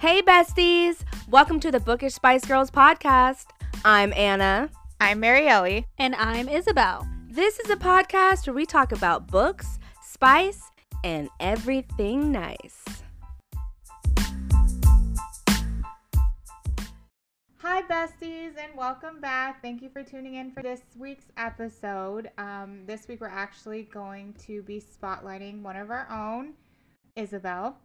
Hey, besties! Welcome to the Bookish Spice Girls podcast. I'm Anna. I'm Maryelle. And I'm Isabel. This is a podcast where we talk about books, spice, and everything nice. Hi, besties, and welcome back. Thank you for tuning in for this week's episode. Um, this week, we're actually going to be spotlighting one of our own, Isabel.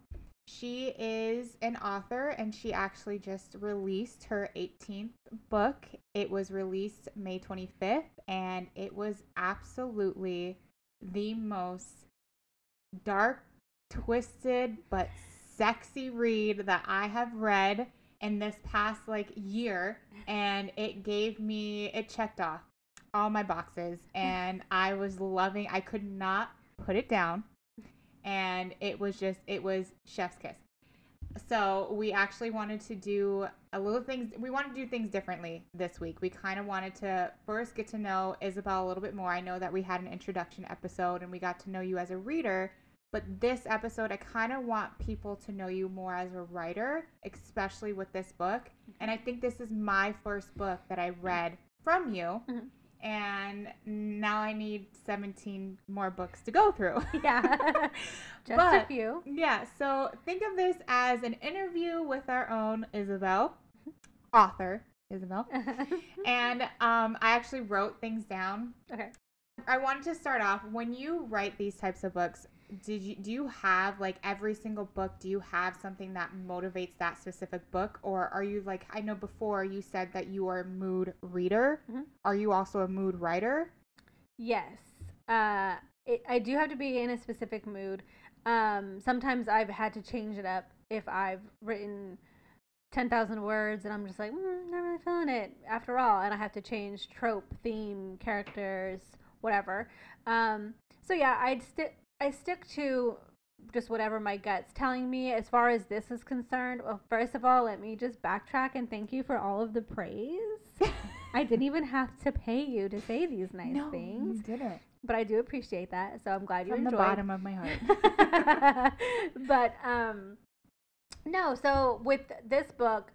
She is an author and she actually just released her 18th book. It was released May 25th and it was absolutely the most dark, twisted, but sexy read that I have read in this past like year and it gave me it checked off all my boxes and I was loving I could not put it down and it was just it was chef's kiss. So we actually wanted to do a little things we wanted to do things differently this week. We kind of wanted to first get to know isabel a little bit more. I know that we had an introduction episode and we got to know you as a reader but this episode i kind of want people to know you more as a writer especially with this book. And i think this is my first book that i read from you. Mhm. And now i need 17 more books to go through Yeah. Just But- a few. yeah, so think of this as an interview with our own Isabel, author Isabel. And um, I actually wrote things down. okay. I wanted to start off when you write these types of books. Did you do you have like every single book? Do you have something that motivates that specific book, or are you like I know before you said that you are a mood reader? Mhm. Are you also a mood writer? Yes. Uh, it, I do have to be in a specific mood. Um, sometimes I've had to change it up if I've written 10,000 words and I'm just like, mm, not really feeling it after all. And I have to change trope, theme, characters, whatever. Um, so yeah, I'd stick, I stick to just whatever my gut's telling me as far as this is concerned. Well, first of all, let me just backtrack and thank you for all of the praise. I didn't even have to pay you to say these nice no, things you didn't. but I do appreciate that. So I'm glad you From the bottom of my heart. but um, no. So with this book,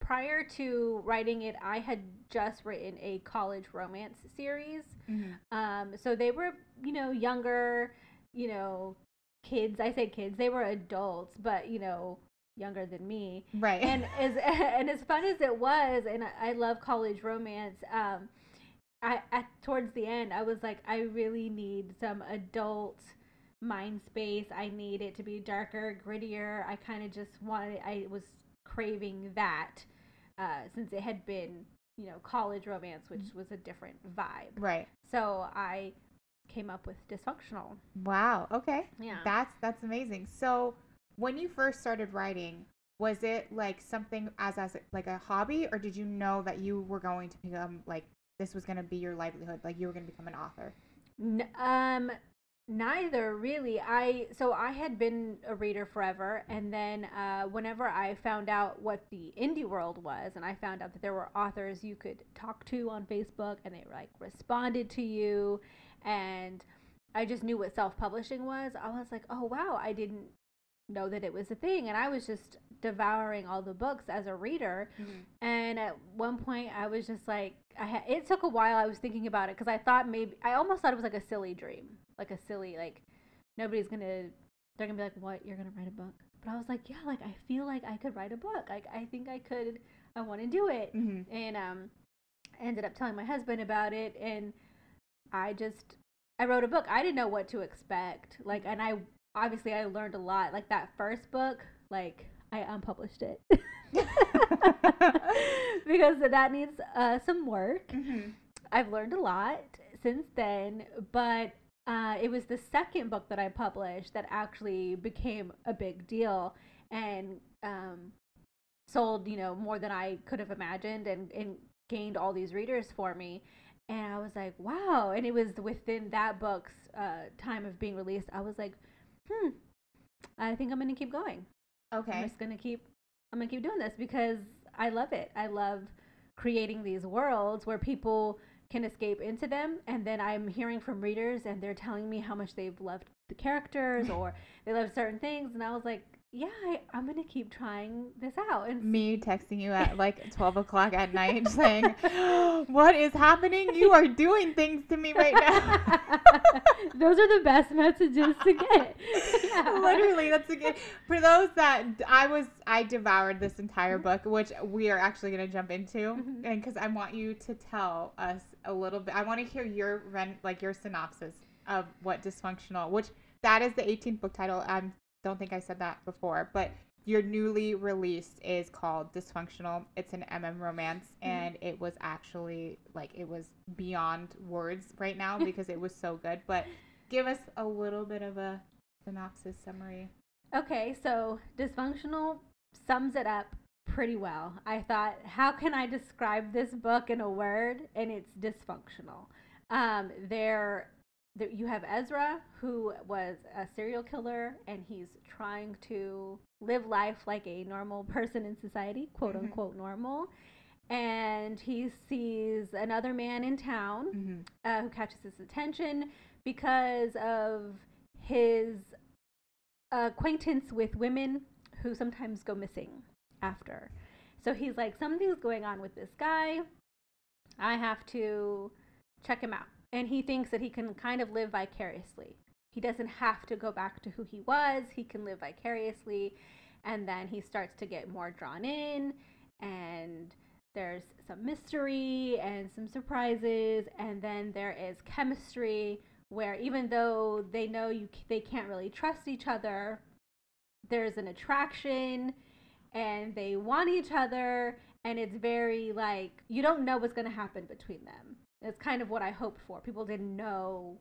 prior to writing it, I had just written a college romance series. Mhm. Um, so they were, you know, younger, you know, kids. I say kids. They were adults, but you know, younger than me Right. and as and as fun as it was, and I, love college romance. Um, I at towards the end, I was like, I really need some adult mind space. I need it to be darker, grittier. I kind of just wanted. I was craving that uh, since it had been, you know, college romance, which was a different vibe. right. So I came up with dysfunctional. Wow. Okay. Yeah. That's that's amazing. So, when you first started writing, was it like something as as like a hobby, or did you know that you were going to become like this was going to be your livelihood, like you were going to become an author? Um neither really. I so i had been a reader forever and then uh, whenever i found out what the indie world was and i found out that there were authors you could talk to on facebook and they like responded to you and i just knew what self-publishing was i was like oh wow i didn't know that it was a thing. And i was just devouring all the books as a reader. And at one point, I was just like, I ha- it took a while. I was thinking about it because I thought maybe I almost thought it was like a silly dream, like a silly like nobody's gonna they're gonna be like, what? You're gonna write a book? But I was like, yeah, like I feel like I could write a book. Like I think I could. I want to do it. Mm-hmm. And um, I ended up telling my husband about it, and I just I wrote a book. I didn't know what to expect. Like, and I obviously I learned a lot. Like that first book, like I unpublished it. because that needs uh, some work. mm-hmm. I've learned a lot since then, but uh, it was the second book that I published that actually became a big deal and um, sold, you know, more than I could have imagined and, and gained all these readers for me. And I was like, wow. And it was within that book's uh, time of being released. I was like, hmm, I think I'm going to keep going. Okay. I'm just gonna keep I'm gonna keep doing this because I love it. I love creating these worlds where people can escape into them and then I'm hearing from readers and they're telling me how much they've loved the characters or they love certain things and I was like yeah, I, I'm gonna keep trying this out. And Me texting you at like 12 o'clock at night saying, What is happening? You are doing things to me right now. those are the best messages to get. Yeah. Literally, that's a good. For those that I was, I devoured this entire Mm-hmm. book, which we are actually going to jump into, Mhm. and because I want you to tell us a little bit. I want to hear your like your synopsis of what dysfunctional, which that is the 18th book title. I don't think I said that before, but your newly released is called Dysfunctional. It's an MM romance, Mhm. and it was actually like it was beyond words right now because it was so good. But give us a little bit of a synopsis summary. Okay, so dysfunctional sums it up pretty well. I thought, how can I describe this book in a word? And it's dysfunctional. Um, there, there, you have Ezra, who was a serial killer, and he's trying to live life like a normal person in society, quote Mhm. unquote normal. And he sees another man in town Mm-hmm. uh, who catches his attention because of his acquaintance with women who sometimes go missing after. So he's like, something's going on with this guy. I have to check him out. And he thinks that he can kind of live vicariously. He doesn't have to go back to who he was, he can live vicariously. And then he starts to get more drawn in, and there's some mystery and some surprises. And then there is chemistry where even though they know you they can't really trust each other, there's an attraction and they want each other and it's very like you don't know what's going to happen between them. It's kind of what I hoped for. People didn't know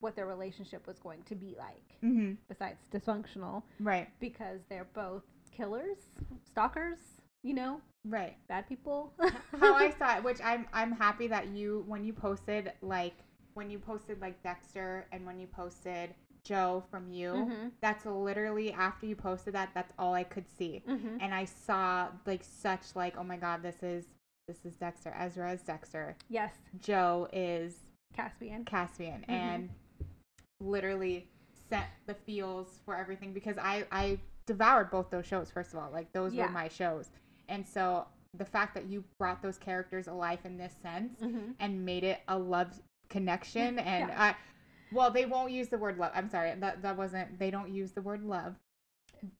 what their relationship was going to be like Mm-hmm. besides dysfunctional Right. because they're both killers, stalkers, you know, Right. bad people. How I saw it, which I'm I'm happy that you when you posted like when you posted like Dexter and when you posted Joe from you, Mhm. that's literally after you posted that, that's all I could see. Mhm. And I saw like such like, oh my god, this is this is Dexter. Ezra is Dexter. Yes, Joe is Caspian. Caspian Mhm. and literally set the feels for everything because I I devoured both those shows first of all like those Yeah. were my shows and so the fact that you brought those characters alive in this sense Mhm. and made it a love connection and Yeah. I well they won't use the word love I'm sorry that that wasn't they don't use the word love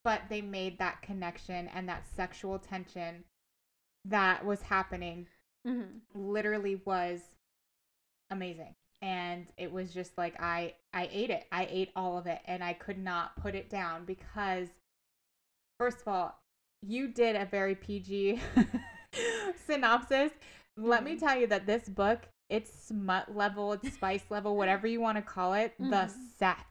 but they made that connection and that sexual tension that was happening Mhm. literally was amazing and it was just like i i ate it i ate all of it and i could not put it down because first of all you did a very pg synopsis let me Mhm. tell you that this book it's smut level it's spice level whatever you want to call it the Mhm. sex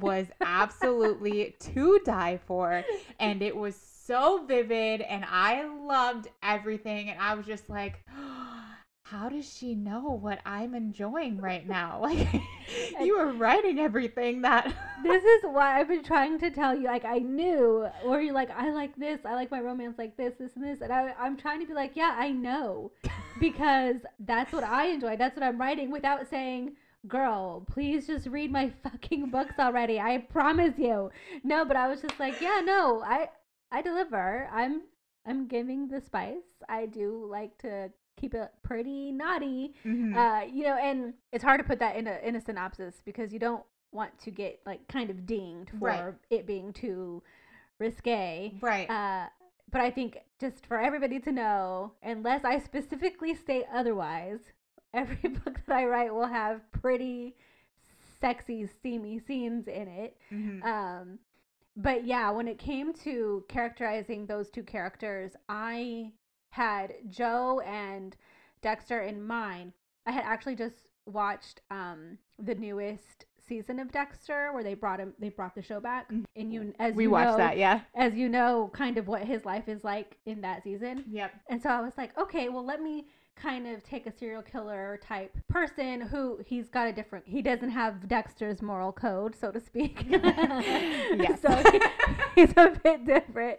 was absolutely to die for and it was so vivid and I loved everything and I was just like how does she know what I'm enjoying right now? Like you were writing everything that this is why I've been trying to tell you. Like I knew, or you're like, I like this. I like my romance like this, this, and this. And I, I'm trying to be like, yeah, I know, because that's what I enjoy. That's what I'm writing without saying, girl, please just read my fucking books already. I promise you. No, but I was just like, yeah, no, I, I deliver. I'm, I'm giving the spice. I do like to keep it pretty naughty Mhm. uh, you know, and it's hard to put that in a in a synopsis because you don't want to get like kind of dinged for Right. it being too risque. right. Uh, but I think just for everybody to know, unless I specifically state otherwise, every book that I write will have pretty sexy, steamy scenes in it. Mhm. Um, but yeah, when it came to characterizing those two characters, I had Joe and Dexter in mind. I had actually just watched um the newest season of Dexter where they brought him they brought the show back Mhm. and you as we you watched know, that, yeah. as you know kind of what his life is like in that season. Yep. And so I was like, okay, well let me kind of take a serial killer type person who he's got a different he doesn't have Dexter's moral code so to speak. Yes. so he- he's a bit different.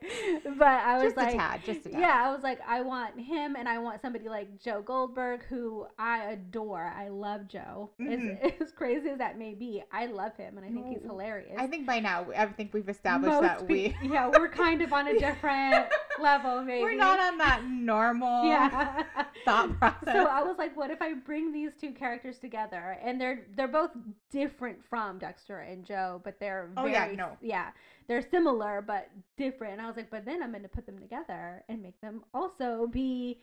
But I was just like a tad, just yeah I was like I want him and I want somebody like Joe Goldberg who I adore. I love Joe. Mhm. as, as crazy as that may be I love him and I think he's hilarious. I think by now, I think we've established Most that we pe- yeah we're kind of on a different level maybe we're not on that normal yeah thought process. so I was like, what if I bring these two characters together? And they're they're both different from Dexter and Joe, but they're Oh, very, yeah, no. yeah, they're similar but different. And I was like, but then I'm going to put them together and make them also be.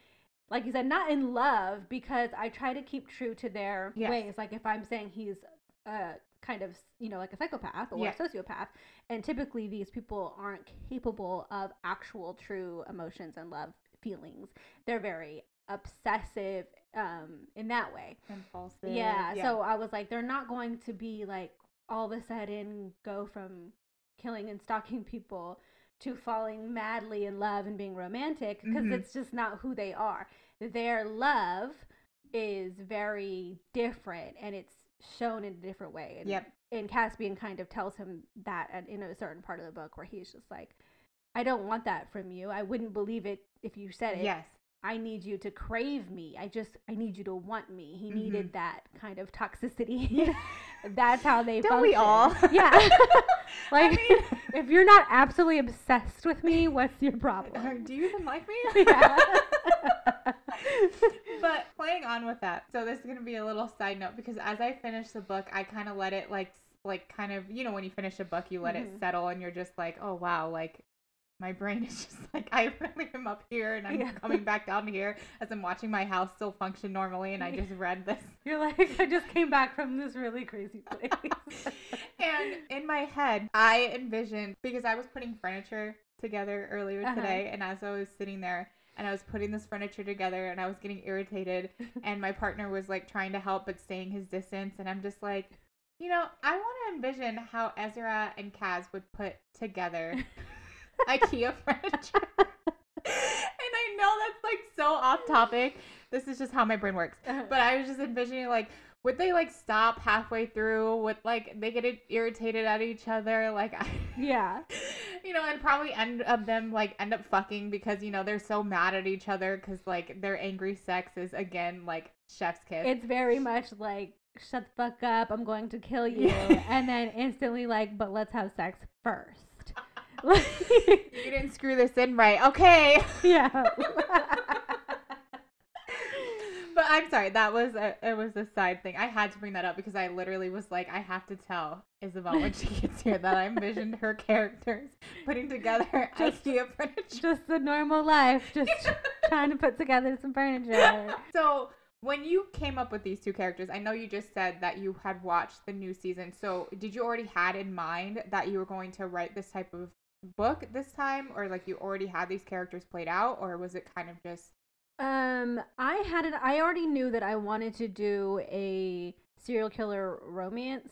Like you said, not in love because I try to keep true to their Yes. ways. Like if I'm saying he's uh, kind of, you know, like a psychopath or Yeah. a sociopath, and typically these people aren't capable of actual true emotions and love feelings. They're very obsessive um, in that way. Impulsive. Yeah, So I was like, they're not going to be like all of a sudden go from killing and stalking people to falling madly in love and being romantic because Mhm. it's just not who they are. Their love is very different and it's shown in a different way. And, Yep. And Caspian kind of tells him that at, in a certain part of the book where he's just like, I don't want that from you. I wouldn't believe it if you said it. Yes. I need you to crave me. I just I need you to want me. He Mhm. needed that kind of toxicity. That's how they Don't we all? Yeah. like if you're not absolutely obsessed with me, what's your problem? Do you even like me? yeah. but playing on with that, so this is gonna be a little side note because as I finish the book, I kind of let it like like kind of you know when you finish a book, you let Mhm. it settle, and you're just like, oh wow, like my brain is just like I really am up here and I'm Yeah. coming back down here as I'm watching my house still function normally, and I just read this. You're like I just came back from this really crazy place. and in my head, I envisioned because I was putting furniture together earlier Uh-huh. today, and as I was sitting there and I was putting this furniture together, and I was getting irritated, and my partner was like trying to help but staying his distance, and I'm just like, you know, I want to envision how Ezra and Kaz would put together IKEA furniture. and I know that's like so off topic. This is just how my brain works. Uh-huh. But I was just envisioning like would they like stop halfway through? Would like they get irritated at each other? Like I yeah. you know, and probably end up them like end up fucking because you know they're so mad at each other because like their angry sex is again like chef's kiss. It's very much like shut the fuck up, I'm going to kill you. And then instantly like, but let's have sex first. you didn't screw this in right. Okay. yeah. But I'm sorry. That was a it was a side thing. I had to bring that up because I literally was like, I have to tell Isabel when she gets here that I envisioned her characters putting together Just- IKEA furniture. just the normal life, just trying to put together some furniture. So when you came up with these two characters, I know you just said that you had watched the new season. So did you already had in mind that you were going to write this type of book this time, or like you already had these characters played out, or was it kind of just Um, I had it. I already knew that I wanted to do a serial killer romance.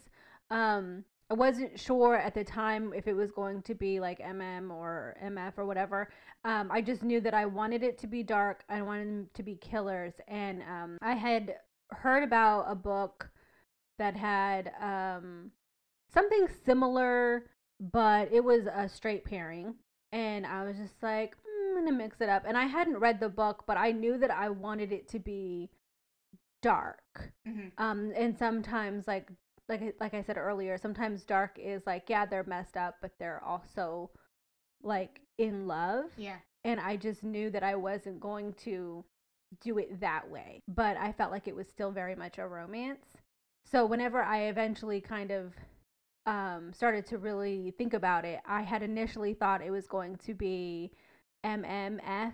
Um, I wasn't sure at the time if it was going to be like MM or MF or whatever. Um, I just knew that I wanted it to be dark. I wanted them to be killers, and um, I had heard about a book that had um something similar, but it was a straight pairing, and I was just like, "Mm, I'm gonna mix it up. And I hadn't read the book, but I knew that I wanted it to be dark. Um, and sometimes like like I- like I said earlier, sometimes dark is like yeah they're messed up, but they're also like in love. yeah? And I just knew that I wasn't going to do it that way, but I felt like it was still very much a romance. So whenever I eventually kind of um, started to really think about it, I had initially thought it was going to be MMF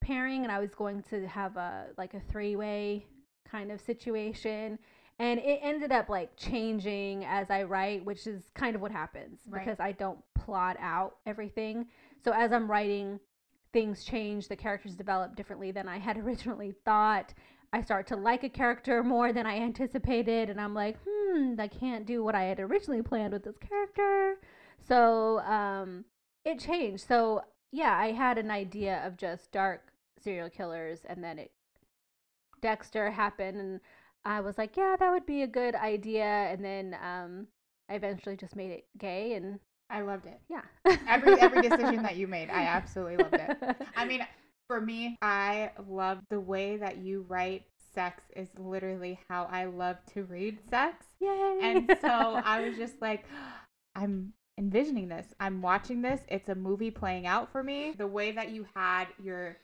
pairing, and I was going to have a like a three way kind of situation. And it ended up like changing as I write, which is kind of what happens Right. because I don't plot out everything. So as I'm writing, things change, the characters develop differently than I had originally thought. I start to like a character more than I anticipated, and I'm like, hmm, I can't do what I had originally planned with this character. So um, it changed. So yeah, I had an idea of just dark serial killers, and then it Dexter happened, and I was like, yeah, that would be a good idea. And then um, I eventually just made it gay, and I loved it. yeah, Every every decision that you made, I absolutely loved it. I mean, for me, I love the way that you write sex is literally how I love to read sex. Yay! And so I was just like, I'm envisioning this. I'm watching this. It's a movie playing out for me. The way that you had your,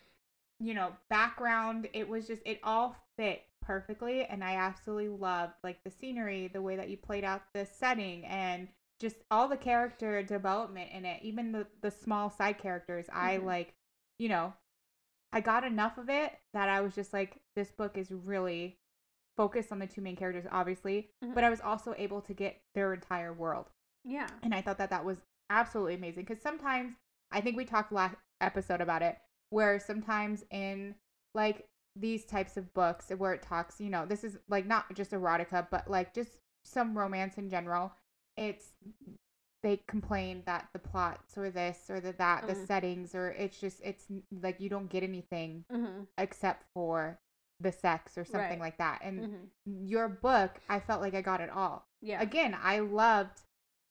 you know, background, it was just, it all fit perfectly. And I absolutely loved like the scenery, the way that you played out the setting and just all the character development in it, even the, the small side characters. I Mhm. like, you know, I got enough of it that I was just like, this book is really focused on the two main characters, obviously, Mhm. but I was also able to get their entire world. Yeah, And I thought that that was absolutely amazing because sometimes I think we talked last episode about it where sometimes in like these types of books where it talks, you know, this is like not just erotica, but like just some romance in general, it's they complain that the plots or this or the that, the Mhm. settings, or it's just it's like you don't get anything hmm except for the sex or something Right. like that. And hmm your book, I felt like I got it all yeah, again, I loved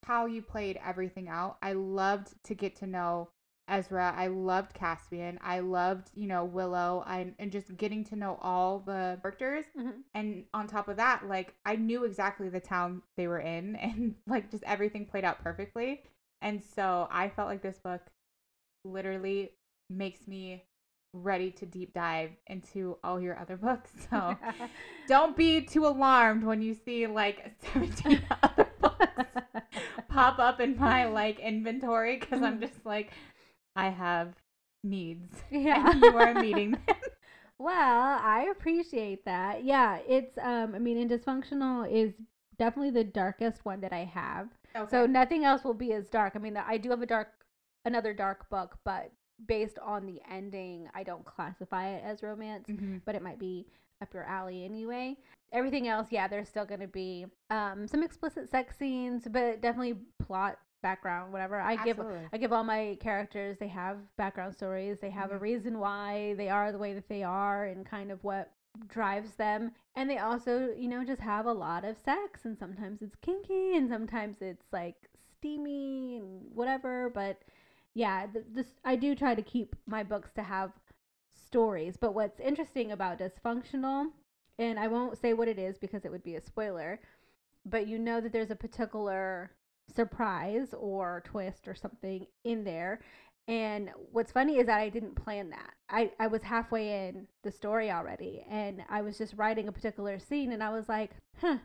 how you played everything out. I loved to get to know Ezra. I loved Caspian. I loved, you know, Willow. I, and just getting to know all the characters. hmm And on top of that, like, I knew exactly the town they were in, and like, just everything played out perfectly. And so I felt like this book literally makes me ready to deep dive into all your other books. So don't be too alarmed when you see like 17 other books pop up in my like inventory because I'm just like, I have needs. yeah, And you are meeting them. Well, I appreciate that. Yeah, it's um I mean, and dysfunctional is definitely the darkest one that I have. Okay. So nothing else will be as dark. I mean, I do have a dark another dark book, but based on the ending, I don't classify it as romance, Mhm. but it might be up your alley anyway. Everything else, yeah, there's still going to be um some explicit sex scenes, but definitely plot background whatever. I give I give all my characters, they have background stories, they have a Mhm. reason why they are the way that they are and kind of what drives them. And they also, you know, just have a lot of sex and sometimes it's kinky and sometimes it's like steamy and whatever, but yeah, th- this I do try to keep my books to have stories. But what's interesting about dysfunctional, and I won't say what it is because it would be a spoiler, but you know that there's a particular surprise or twist or something in there. And what's funny is that I didn't plan that. I, I was halfway in the story already and I was just writing a particular scene and I was like, huh,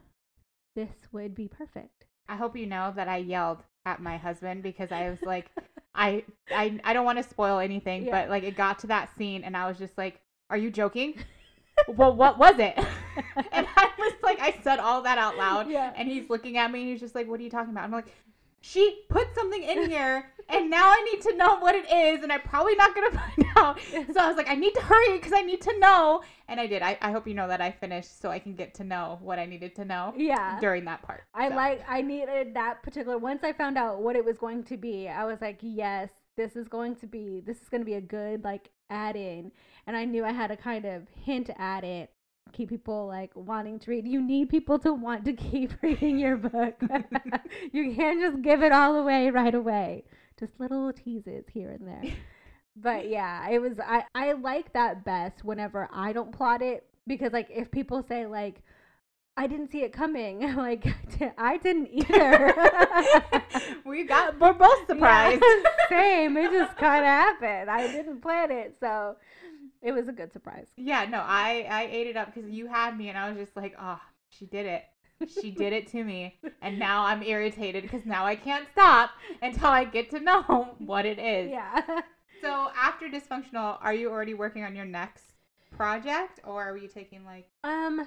this would be perfect. I hope you know that I yelled at my husband because I was like, I I I don't want to spoil anything, Yeah. but like it got to that scene and I was just like, "Are you joking?" well, what was it? and I was like, I said all that out loud, Yeah. and he's looking at me and he's just like, "What are you talking about?" I'm like, "She put something in here, and now I need to know what it is, and I'm probably not gonna find out." So I was like, "I need to hurry because I need to know," and I did. I, I hope you know that I finished so I can get to know what I needed to know Yeah. during that part. I So. like I needed that particular once I found out what it was going to be, I was like, yes, this is going to be this is going to be a good like add in. And I knew I had to kind of hint at it, keep people like wanting to read. You need people to want to keep reading your book. you can't just give it all away right away. Just little teases here and there. But yeah, it was I I like that best whenever I don't plot it because like if people say like I didn't see it coming. Like, I didn't either. we got we're both surprised. Yeah, same. It just kind of happened. I didn't plan it, so it was a good surprise. Yeah, no, I I ate it up because you had me, and I was just like, oh, she did it. She did it to me, and now I'm irritated because now I can't stop until I get to know what it is. Yeah. So after dysfunctional, are you already working on your next project, or are you taking like? Um.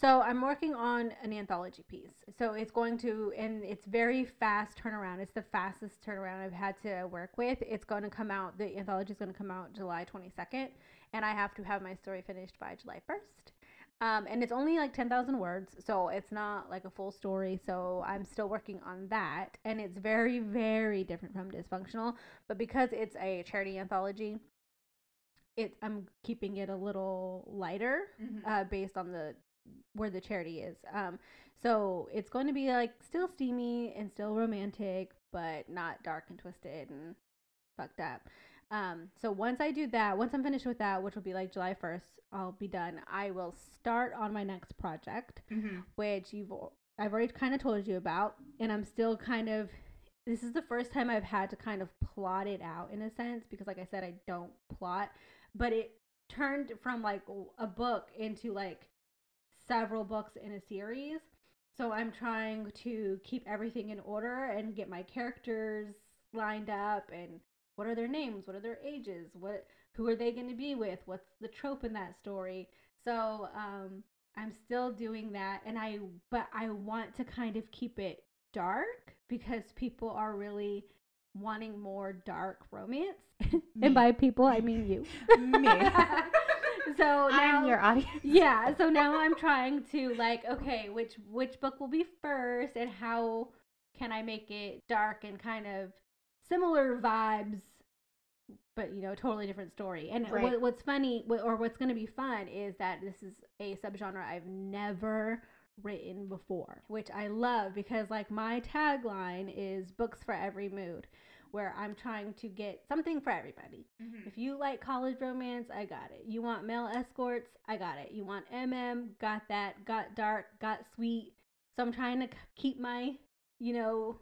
So I'm working on an anthology piece. So it's going to, and it's very fast turnaround. It's the fastest turnaround I've had to work with. It's going to come out. The anthology is going to come out July 22nd, and I have to have my story finished by July 1st. Um, and it's only like 10,000 words, so it's not like a full story. So I'm still working on that. And it's very, very different from Dysfunctional. But because it's a charity anthology, it I'm keeping it a little lighter Mhm. uh, based on the where the charity is. Um, so it's going to be like still steamy and still romantic, but not dark and twisted and fucked up. Um, so once I do that, once I'm finished with that, which will be like July 1st, I'll be done. I will start on my next project, Mhm. which you've I've already kind of told you about, and I'm still kind of. This is the first time I've had to kind of plot it out in a sense because, like I said, I don't plot, but it turned from like a book into like several books in a series. So I'm trying to keep everything in order and get my characters lined up and what are their names, what are their ages, what who are they going to be with, what's the trope in that story. So um I'm still doing that and I but I want to kind of keep it dark because people are really wanting more dark romance. And by people I mean you. Me. so now I'm your audience. yeah so now i'm trying to like okay which which book will be first and how can i make it dark and kind of similar vibes but you know totally different story and Right. what, what's funny or what's going to be fun is that this is a subgenre i've never written before which i love because like my tagline is books for every mood where i'm trying to get something for everybody Mhm. if you like college romance, I got it. You want male escorts, I got it. You want MM, got that. Got dark, got sweet. So I'm trying to keep my, you know,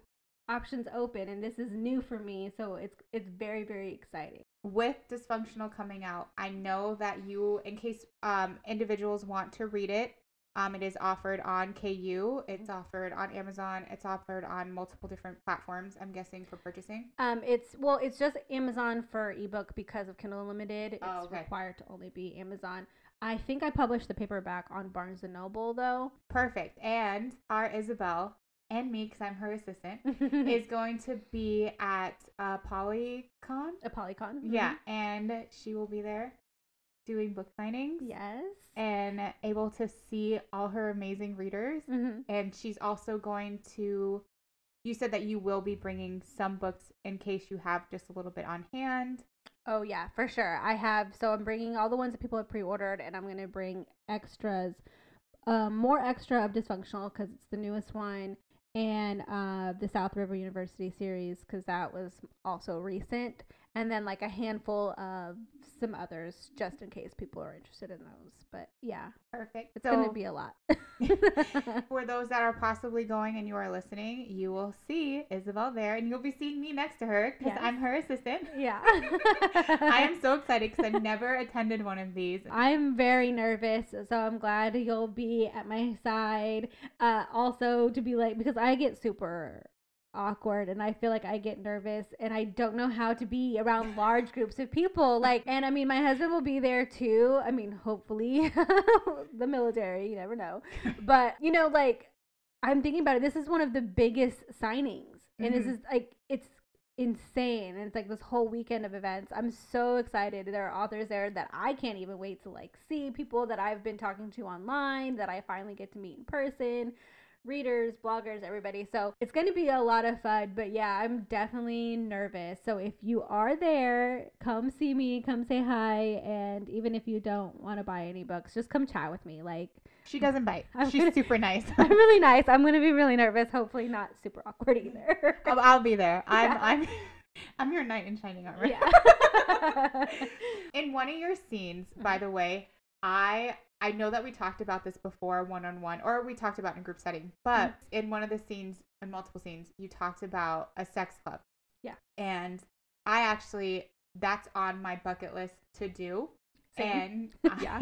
options open and this is new for me, so it's it's very very exciting. with dysfunctional coming out i know that you in case um individuals want to read it um it is offered on ku it's offered on amazon it's offered on multiple different platforms i'm guessing for purchasing Um it's well, it's just Amazon for ebook because of Kindle Unlimited. It's Oh, okay. required to only be Amazon. I think I published the paperback on Barnes and Noble though. perfect and our isabel and me because i'm her assistant is going to be at uh polycon ApollyCon. yeah and she will be there doing book signings. Yes. and able to see all her amazing readers hmm and she's also going to you said that you will be bringing some books in case you have just a little bit on hand Oh yeah, for sure. I have so I'm bringing all the ones that people have pre-ordered, and I'm gonna bring extras, um, more extra of dysfunctional because it's the newest one, and uh, the South River University series because that was also recent, and then like a handful of some others just in case people are interested in those. But yeah, perfect it's so gonna be a lot. for those that are possibly going and you are listening you will see isabel there and you'll be seeing me next to her because Yes. i'm her assistant yeah. i am so excited because i've never attended one of these I'm very nervous, so I'm glad you'll be at my side. Uh, also, to be like, because I get super awkward and I feel like I get nervous and I don't know how to be around large groups of people. Like, and I mean, my husband will be there too. I mean, hopefully, the military, you never know. But, you know, like, I'm thinking about it. This is one of the biggest signings, and this Mhm. is like, it's insane and it's like this whole weekend of events i'm so excited there are authors there that i can't even wait to like see people that i've been talking to online that i finally get to meet in person readers bloggers everybody. So it's going to be a lot of fun but yeah i'm definitely nervous. So if you are there come see me come say hi and even if you don't want to buy any books just come chat with me like she doesn't bite. I'm she's gonna- super nice. I'm really nice. I'm going to be really nervous hopefully not super awkward either. I'll, I'll be there. I'm Yeah. i'm i'm your knight in shining armor. Yeah. In one of your scenes, by mm-hmm. the way, I I know that we talked about this before one on one, or we talked about in group setting, but in one of the scenes, in multiple scenes, you talked about a sex club. Yeah. And I actually that's on my bucket list to do. Same. And Yeah.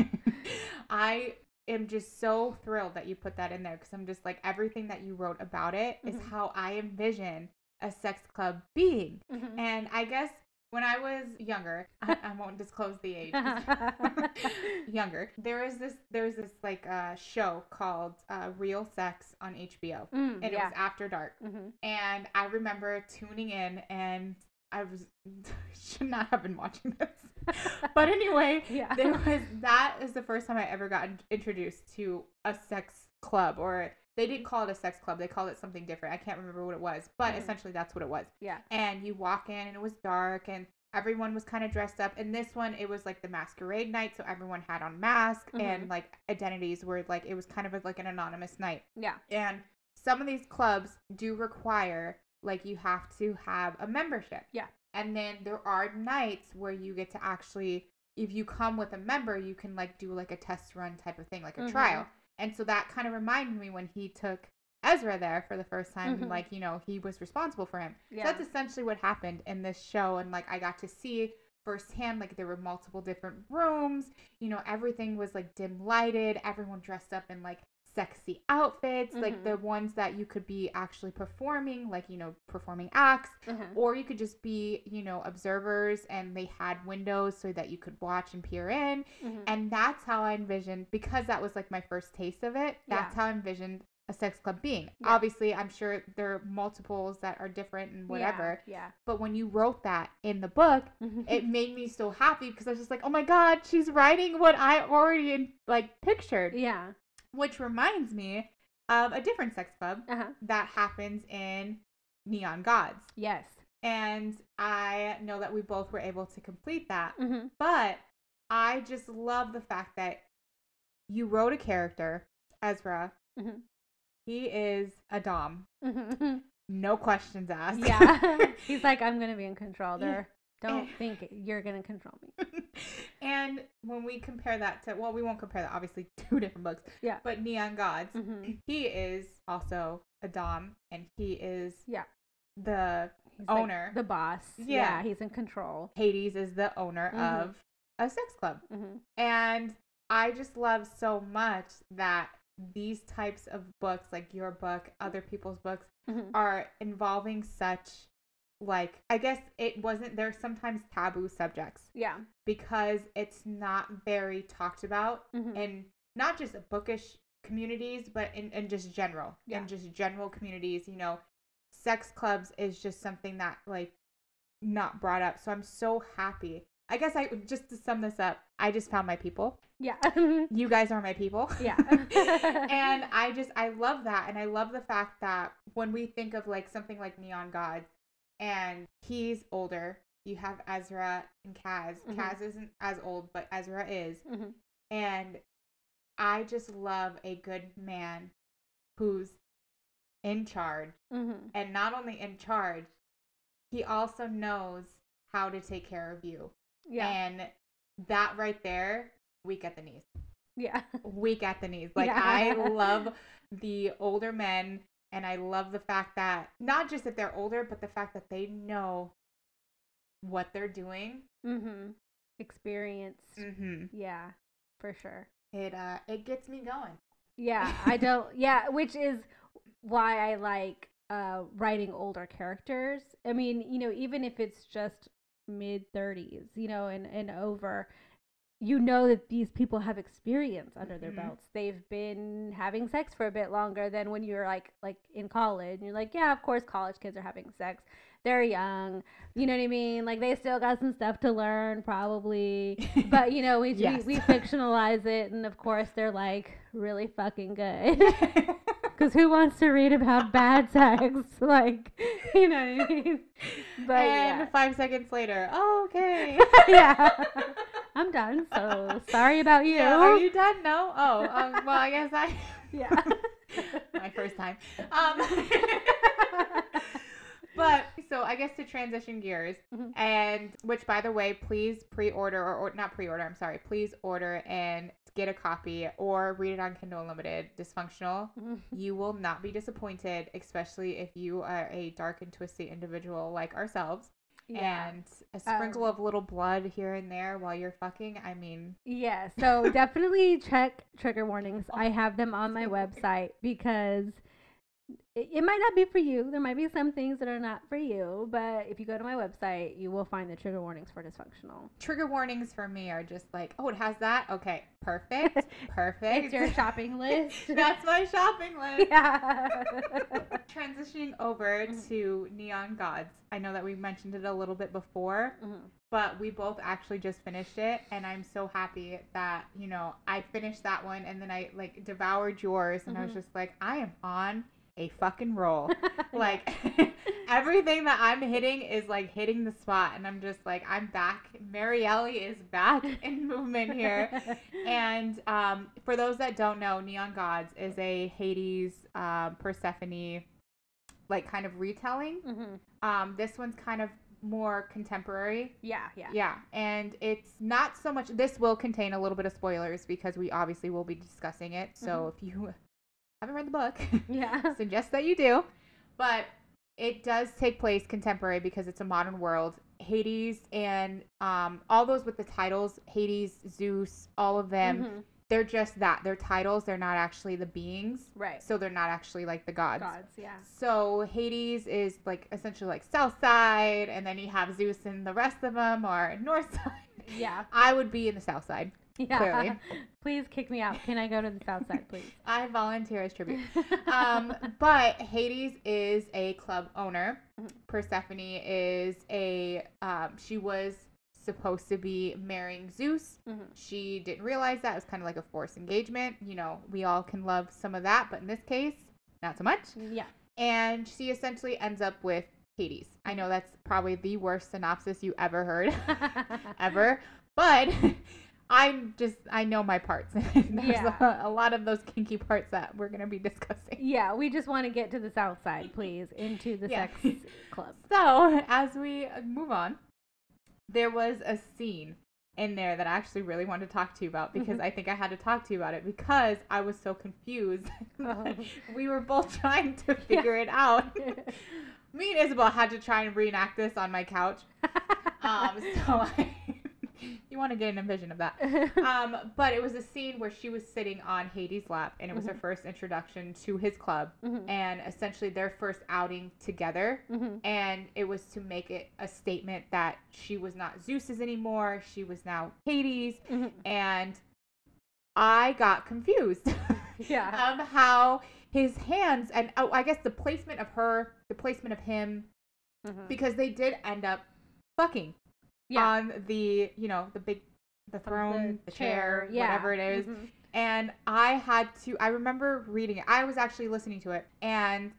I am just so thrilled that you put that in there because I'm just like everything that you wrote about it is Mhm. how I envision a sex club being. Mhm. And I guess when I was younger, I, I won't disclose the age. younger, there was this there was this like uh, show called uh, Real Sex on HBO, Mm, and it was after dark. Mhm. And I remember tuning in, and I was should not have been watching this, but anyway, yeah. there was that is the first time I ever got introduced to a sex club, or they didn't call it a sex club, they called it something different. I can't remember what it was, but Mhm. essentially that's what it was yeah. and you walk in and it was dark and everyone was kind of dressed up. And this one, it was like the masquerade night, so everyone had on masks and Mhm. like identities were like it was kind of like an anonymous night. Yeah. And some of these clubs do require like you have to have a membership. Yeah. And then there are nights where you get to actually if you come with a member, you can like do like a test run type of thing, like a Mhm. trial. And so that kind of reminded me when he took Ezra there for the first time, Mhm. like, you know, he was responsible for him. Yeah. So that's essentially what happened in this show. And like I got to see firsthand, like there were multiple different rooms, you know, everything was like dim lighted, everyone dressed up in like sexy outfits, like Mhm. the ones that you could be actually performing, like, you know, performing acts Mhm. or you could just be you know observers and they had windows so that you could watch and peer in Mhm. and that's how i envisioned because that was like my first taste of it that's Yeah. how i envisioned a sex club being Yeah. obviously i'm sure there are multiples that are different and whatever Yeah. but when you wrote that in the book it made me so happy because i was just like oh my god she's writing what i already like pictured yeah. Which reminds me of a different sex club Uh huh. that happens in neon gods Yes. and I know that we both were able to complete that. Mm-hmm. But I just love the fact that you wrote a character, Ezra. Mhm. He is a dom, Mm-hmm. no questions asked. Yeah. He's like, I'm gonna be in control. There. I don't think you're gonna control me. and when we compare that to, well, we won't compare that, obviously, two different books. Yeah. But Neon Gods, Mm-hmm. he is also a dom, and he is Yeah. the He's like Owner. the boss. Yeah. Yeah. He's in control. Hades is the owner Mhm. of a sex club. Mm-hmm. And I just love so much that these types of books, like your book, other people's books, Mm-hmm. are involving such, like, I guess it wasn't, there's sometimes taboo subjects Yeah. because it's not very talked about Mm-hmm. in not just bookish communities, but in, in just general, Yeah. in just general communities, you know, sex clubs is just something that, like, not brought up. So I'm so happy. I guess I just to sum this up, I just found my people Yeah. you guys are my people. Yeah. and I just I love that and I love the fact that when we think of like something like Neon Gods and he's older, you have Ezra and Kaz. Mhm. Kaz isn't as old, but Ezra is. Mhm. And I just love a good man who's in charge mm-hmm. and not only in charge, he also knows how to take care of you. Yeah. And that right there, weak at the knees yeah. weak at the knees. Like Yeah. I love the older men and I love the fact that not just that they're older, but the fact that they know what they're doing. Mm-hmm. Experience. Mm-hmm. Yeah. For sure. It uh it gets me going. Yeah, I don't. Yeah, which is why I like uh, writing older characters. I mean, you know, even if it's just mid thirties, you know, and and over, you know that these people have experience under their Mhm. belts. They've been having sex for a bit longer than when you're like like in college. And you're like, yeah, of course, college kids are having sex. They're young. You know what I mean? Like they still got some stuff to learn, probably. But you know, we Yes. we, we fictionalize it, and of course, they're like really fucking good. Because who wants to read about bad sex? Like, you know what I mean? But and five seconds later, oh, okay. yeah, yeah. I'm done. So sorry about you. Yeah, are you done? No. Oh, um, well, I guess I. Yeah. My first time. Um, but so I guess to transition gears, Mhm. and which by the way, please pre-order or, or not pre-order. I'm sorry. Please order and get a copy or read it on Kindle Unlimited. Dysfunctional. Mhm. You will not be disappointed, especially if you are a dark and twisty individual like ourselves. Yeah. And a sprinkle Um, of little blood here and there while you're fucking. I mean, Yeah, so definitely check trigger warnings. I have them on my website because it, it might not be for you. There might be some things that are not for you, but if you go to my website, you will find the trigger warnings for dysfunctional. trigger warnings for me are just like, oh, it has that. Okay, perfect, perfect. It's your shopping list. That's my shopping list. yeah. Transitioning over Mhm. to Neon Gods. I know that we mentioned it a little bit before, Mhm. but we both actually just finished it, and I'm so happy that you know I finished that one, and then I like devoured yours, and I was Mhm. just like, I am on a fucking roll. like everything that I'm hitting is like hitting the spot, and I'm just like, I'm back. Maryelle is back in movement here. and um, for those that don't know, Neon Gods is a Hades, uh, Persephone, like kind of retelling. hmm Um, this one's kind of more contemporary. Yeah, yeah. Yeah, and it's not so much. This will contain a little bit of spoilers because we obviously will be discussing it. So if you haven't read the book, Yeah. suggest that you do. But it does take place contemporary because it's a modern world. Hades and um, all those with the titles, Hades, Zeus, all of them, Mhm. they're just that. They're titles. They're not actually the beings. Right. So they're not actually like the gods. Gods, yeah. So Hades is like essentially like south side, and then you have Zeus and the rest of them are north side. Yeah. I would be in the south side. Yeah. Clearly. please kick me out. Can I go to the south side, please? I volunteer as tribute. um, but Hades is a club owner. Persephone is a um, she was supposed to be marrying Zeus. Mhm. She didn't realize that it was kind of like a forced engagement. You know, we all can love some of that, but in this case, not so much. Yeah. And she essentially ends up with Hades. I know that's probably the worst synopsis you ever heard, ever. But I'm just I know my parts. There's Yeah. a, a lot of those kinky parts that we're gonna be discussing. yeah, we just want to get to the south side, please, into the Yeah. sex club. So as we move on, there was a scene in there that I actually really wanted to talk to you about because Mhm. I think I had to talk to you about it because I was so confused. Oh. we were both trying to figure it out. Me and Isabel had to try and reenact this on my couch. Um, so I, you want to get an vision of that. Um, but it was a scene where she was sitting on Hades' lap, and it was her Mhm. first introduction to his club, Mhm. and essentially their first outing together. Mhm. And it was to make it a statement that she was not Zeus's anymore; she was now Hades. Mhm. And I got confused. Yeah. of how his hands and oh, I guess the placement of her, the placement of him, Mhm. because they did end up fucking Yeah. on the you know the big the throne, the, chair, yeah. whatever it is. Mhm. And I had to. I remember reading it. I was actually listening to it, and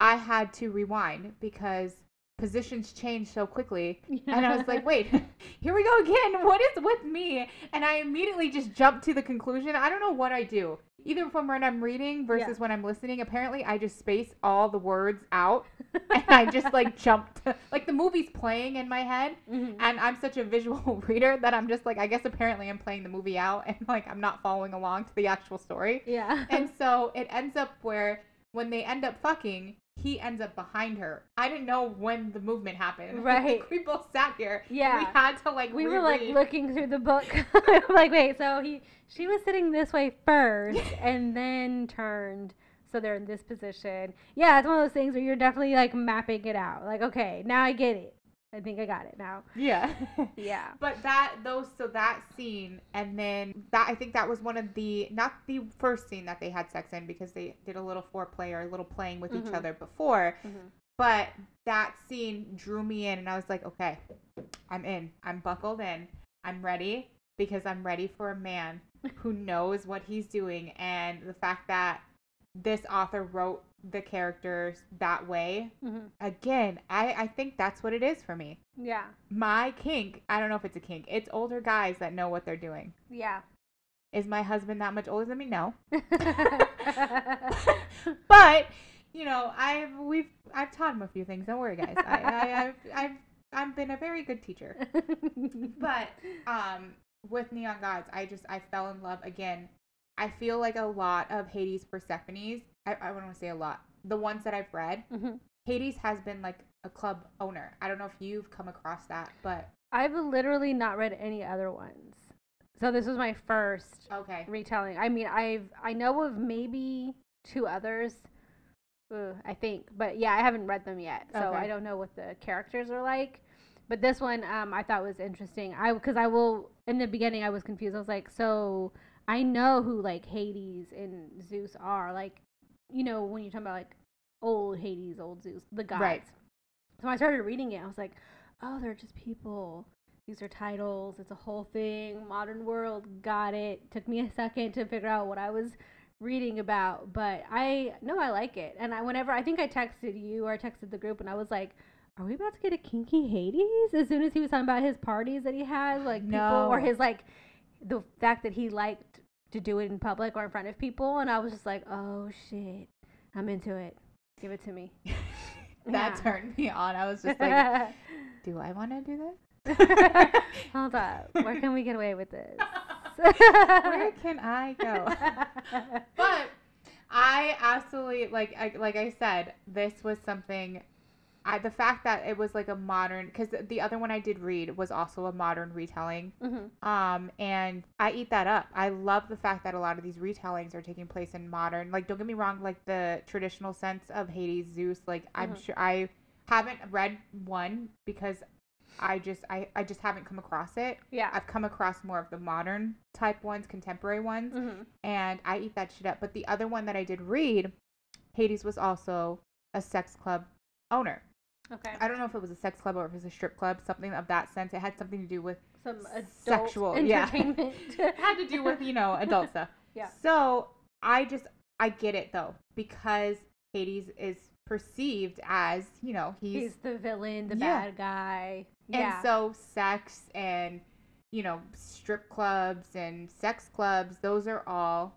I had to rewind because positions change so quickly. And I was like, wait, here we go again. What is with me? And I immediately just jumped to the conclusion. I don't know what I do. Either from when I'm reading versus Yeah. when I'm listening. Apparently, I just space all the words out and I just like jumped. Like the movie's playing in my head. Mhm. And I'm such a visual reader that I'm just like, I guess apparently I'm playing the movie out and like I'm not following along to the actual story. Yeah. And so it ends up where when they end up fucking, he ends up behind her. I didn't know when the movement happened. Right. we both sat here. Yeah. We had to like we were like looking through the book like wait so he she was sitting this way first and then turned so they're in this position yeah it's one of those things where you're definitely like mapping it out like okay now i get it i think i got it now Yeah. yeah But that those so that scene and then that I think that was one of the not the first scene that they had sex in because they did a little foreplay or a little playing with each Mhm. other before. Mhm. But that scene drew me in and I was like, okay, I'm in. I'm buckled in. I'm ready because I'm ready for a man who knows what he's doing and the fact that this author wrote the characters that way. Mhm. Again, I, I think that's what it is for me. Yeah. My kink i don't know if it's a kink it's older guys that know what they're doing. Yeah. Is my husband that much older than me? No. But you know i've we've i've taught him a few things don't worry guys. I, I, i've i've i've been a very good teacher. But um with neon gods i just i fell in love again i feel like a lot of hades persephone's i, I don't want to say a lot the ones that i've read Mhm. hades has been like a club owner i don't know if you've come across that but i've literally not read any other ones so this was my first okay retelling. I mean, I've I know of maybe two others, uh, I think, but yeah, I haven't read them yet, so Okay. I don't know what the characters are like. But this one, um, I thought was interesting. I because I will in the beginning I was confused. I was like, so I know who like Hades and Zeus are, like you know when you're talking about like old Hades, old Zeus, the gods. Right. So when I started reading it, I was like, oh, they're just people. These are titles. It's a whole thing. Modern world. Got it. Took me a second to figure out what I was reading about, but I know I like it. And I whenever I think I texted you or I texted the group and I was like, are we about to get a kinky Hades? As soon as he was talking about his parties that he has, like people or his like the fact that he liked to do it in public or in front of people, and I was just like, oh shit, I'm into it. Give it to me. that Yeah. turned me on. I was just like, do I want to do this? Hold up. Where can we get away with this? Where can I go? but I absolutely like I, like I said, this was something. I, the fact that it was like a modern, because the other one I did read was also a modern retelling. Mhm. Um, and I eat that up. I love the fact that a lot of these retellings are taking place in modern. Like, don't get me wrong, like the traditional sense of Hades, Zeus. Like, I'm Mhm. sure I haven't read one because I just I I just haven't come across it. Yeah. I've come across more of the modern type ones, contemporary ones, Mhm. and I eat that shit up. But the other one that I did read, Hades was also a sex club owner. Okay. I don't know if it was a sex club or if it was a strip club, something of that sense. It had something to do with Some adult sexual- yeah. entertainment. it had to do with, you know, adult stuff. Yeah. So I just I get it though, because Hades is perceived as, you know, he's, He's the villain, the Yeah. bad guy. and so sex and you know, strip clubs and sex clubs, those are all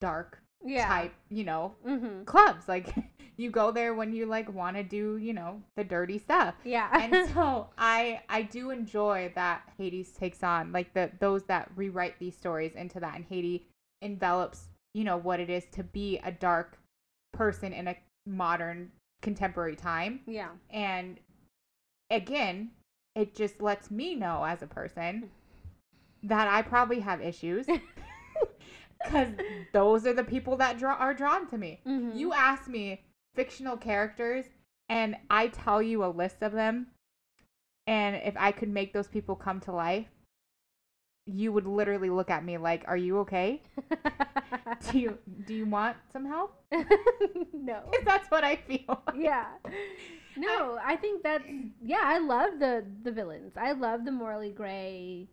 dark yeah. type, you know, Mm-hmm. clubs. Like you go there when you like want to do, you know, the dirty stuff. Yeah. and so I I do enjoy that Hades takes on like the those that rewrite these stories into that and Hades envelops you know what it is to be a dark person in a modern contemporary time yeah. and again it just lets me know as a person that I probably have issues cuz those are the people that draw are drawn to me Mhm. you ask me fictional characters and I tell you a list of them and if I could make those people come to life you would literally look at me like are you okay do you do you want some help no, that's what I feel yeah. No, I think that's yeah. I love the the villains. I love the morally gray,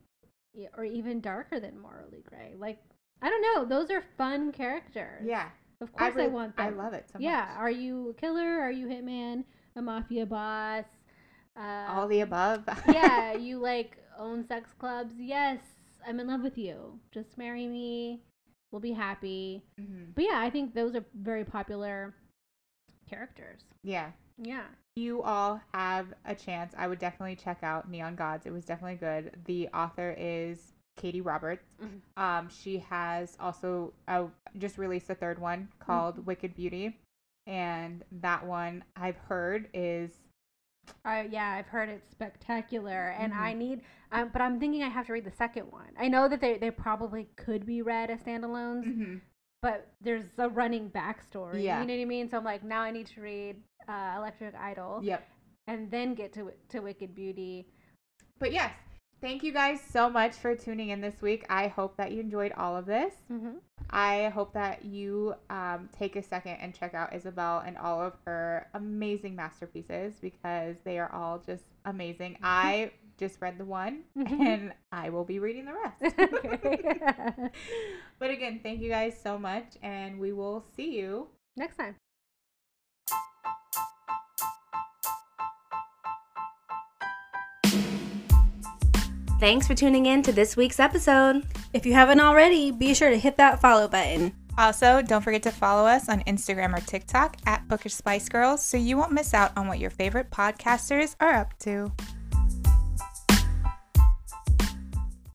or even darker than morally gray. Like I don't know, those are fun characters. yeah of course I, really- want them. I love it so yeah, much are you a killer? Are you hitman? A mafia boss? Uh, all the above yeah, you like own sex clubs? Yes, I'm in love with you. Just marry me. We'll be happy. Mhm. But yeah, I think those are very popular characters. yeah Yeah. you all have a chance, I would definitely check out Neon Gods. It was definitely good. The author is Katee Roberts. Mhm. Um, she has also uh, just released a third one called Mm-hmm. Wicked Beauty, and that one I've heard is Uh, yeah, I've heard it's spectacular, and Mhm. I need. Um, but I'm thinking I have to read the second one. I know that they they probably could be read as standalones, mhm, but there's a running backstory. Yeah. You know what I mean? So I'm like, now I need to read uh, Electric Idol, yep. and then get to to Wicked Beauty. But yes, thank you guys so much for tuning in this week. I hope that you enjoyed all of this. Mm-hmm. I hope that you um, take a second and check out Isabel and all of her amazing masterpieces because they are all just amazing. I just read the one Mhm. and I will be reading the rest. but again, thank you guys so much and we will see you. Next time. Thanks for tuning in to this week's episode. If you haven't already, be sure to hit that follow button. Also, don't forget to follow us on Instagram or TikTok at Bookish Spice Girls so you won't miss out on what your favorite podcasters are up to.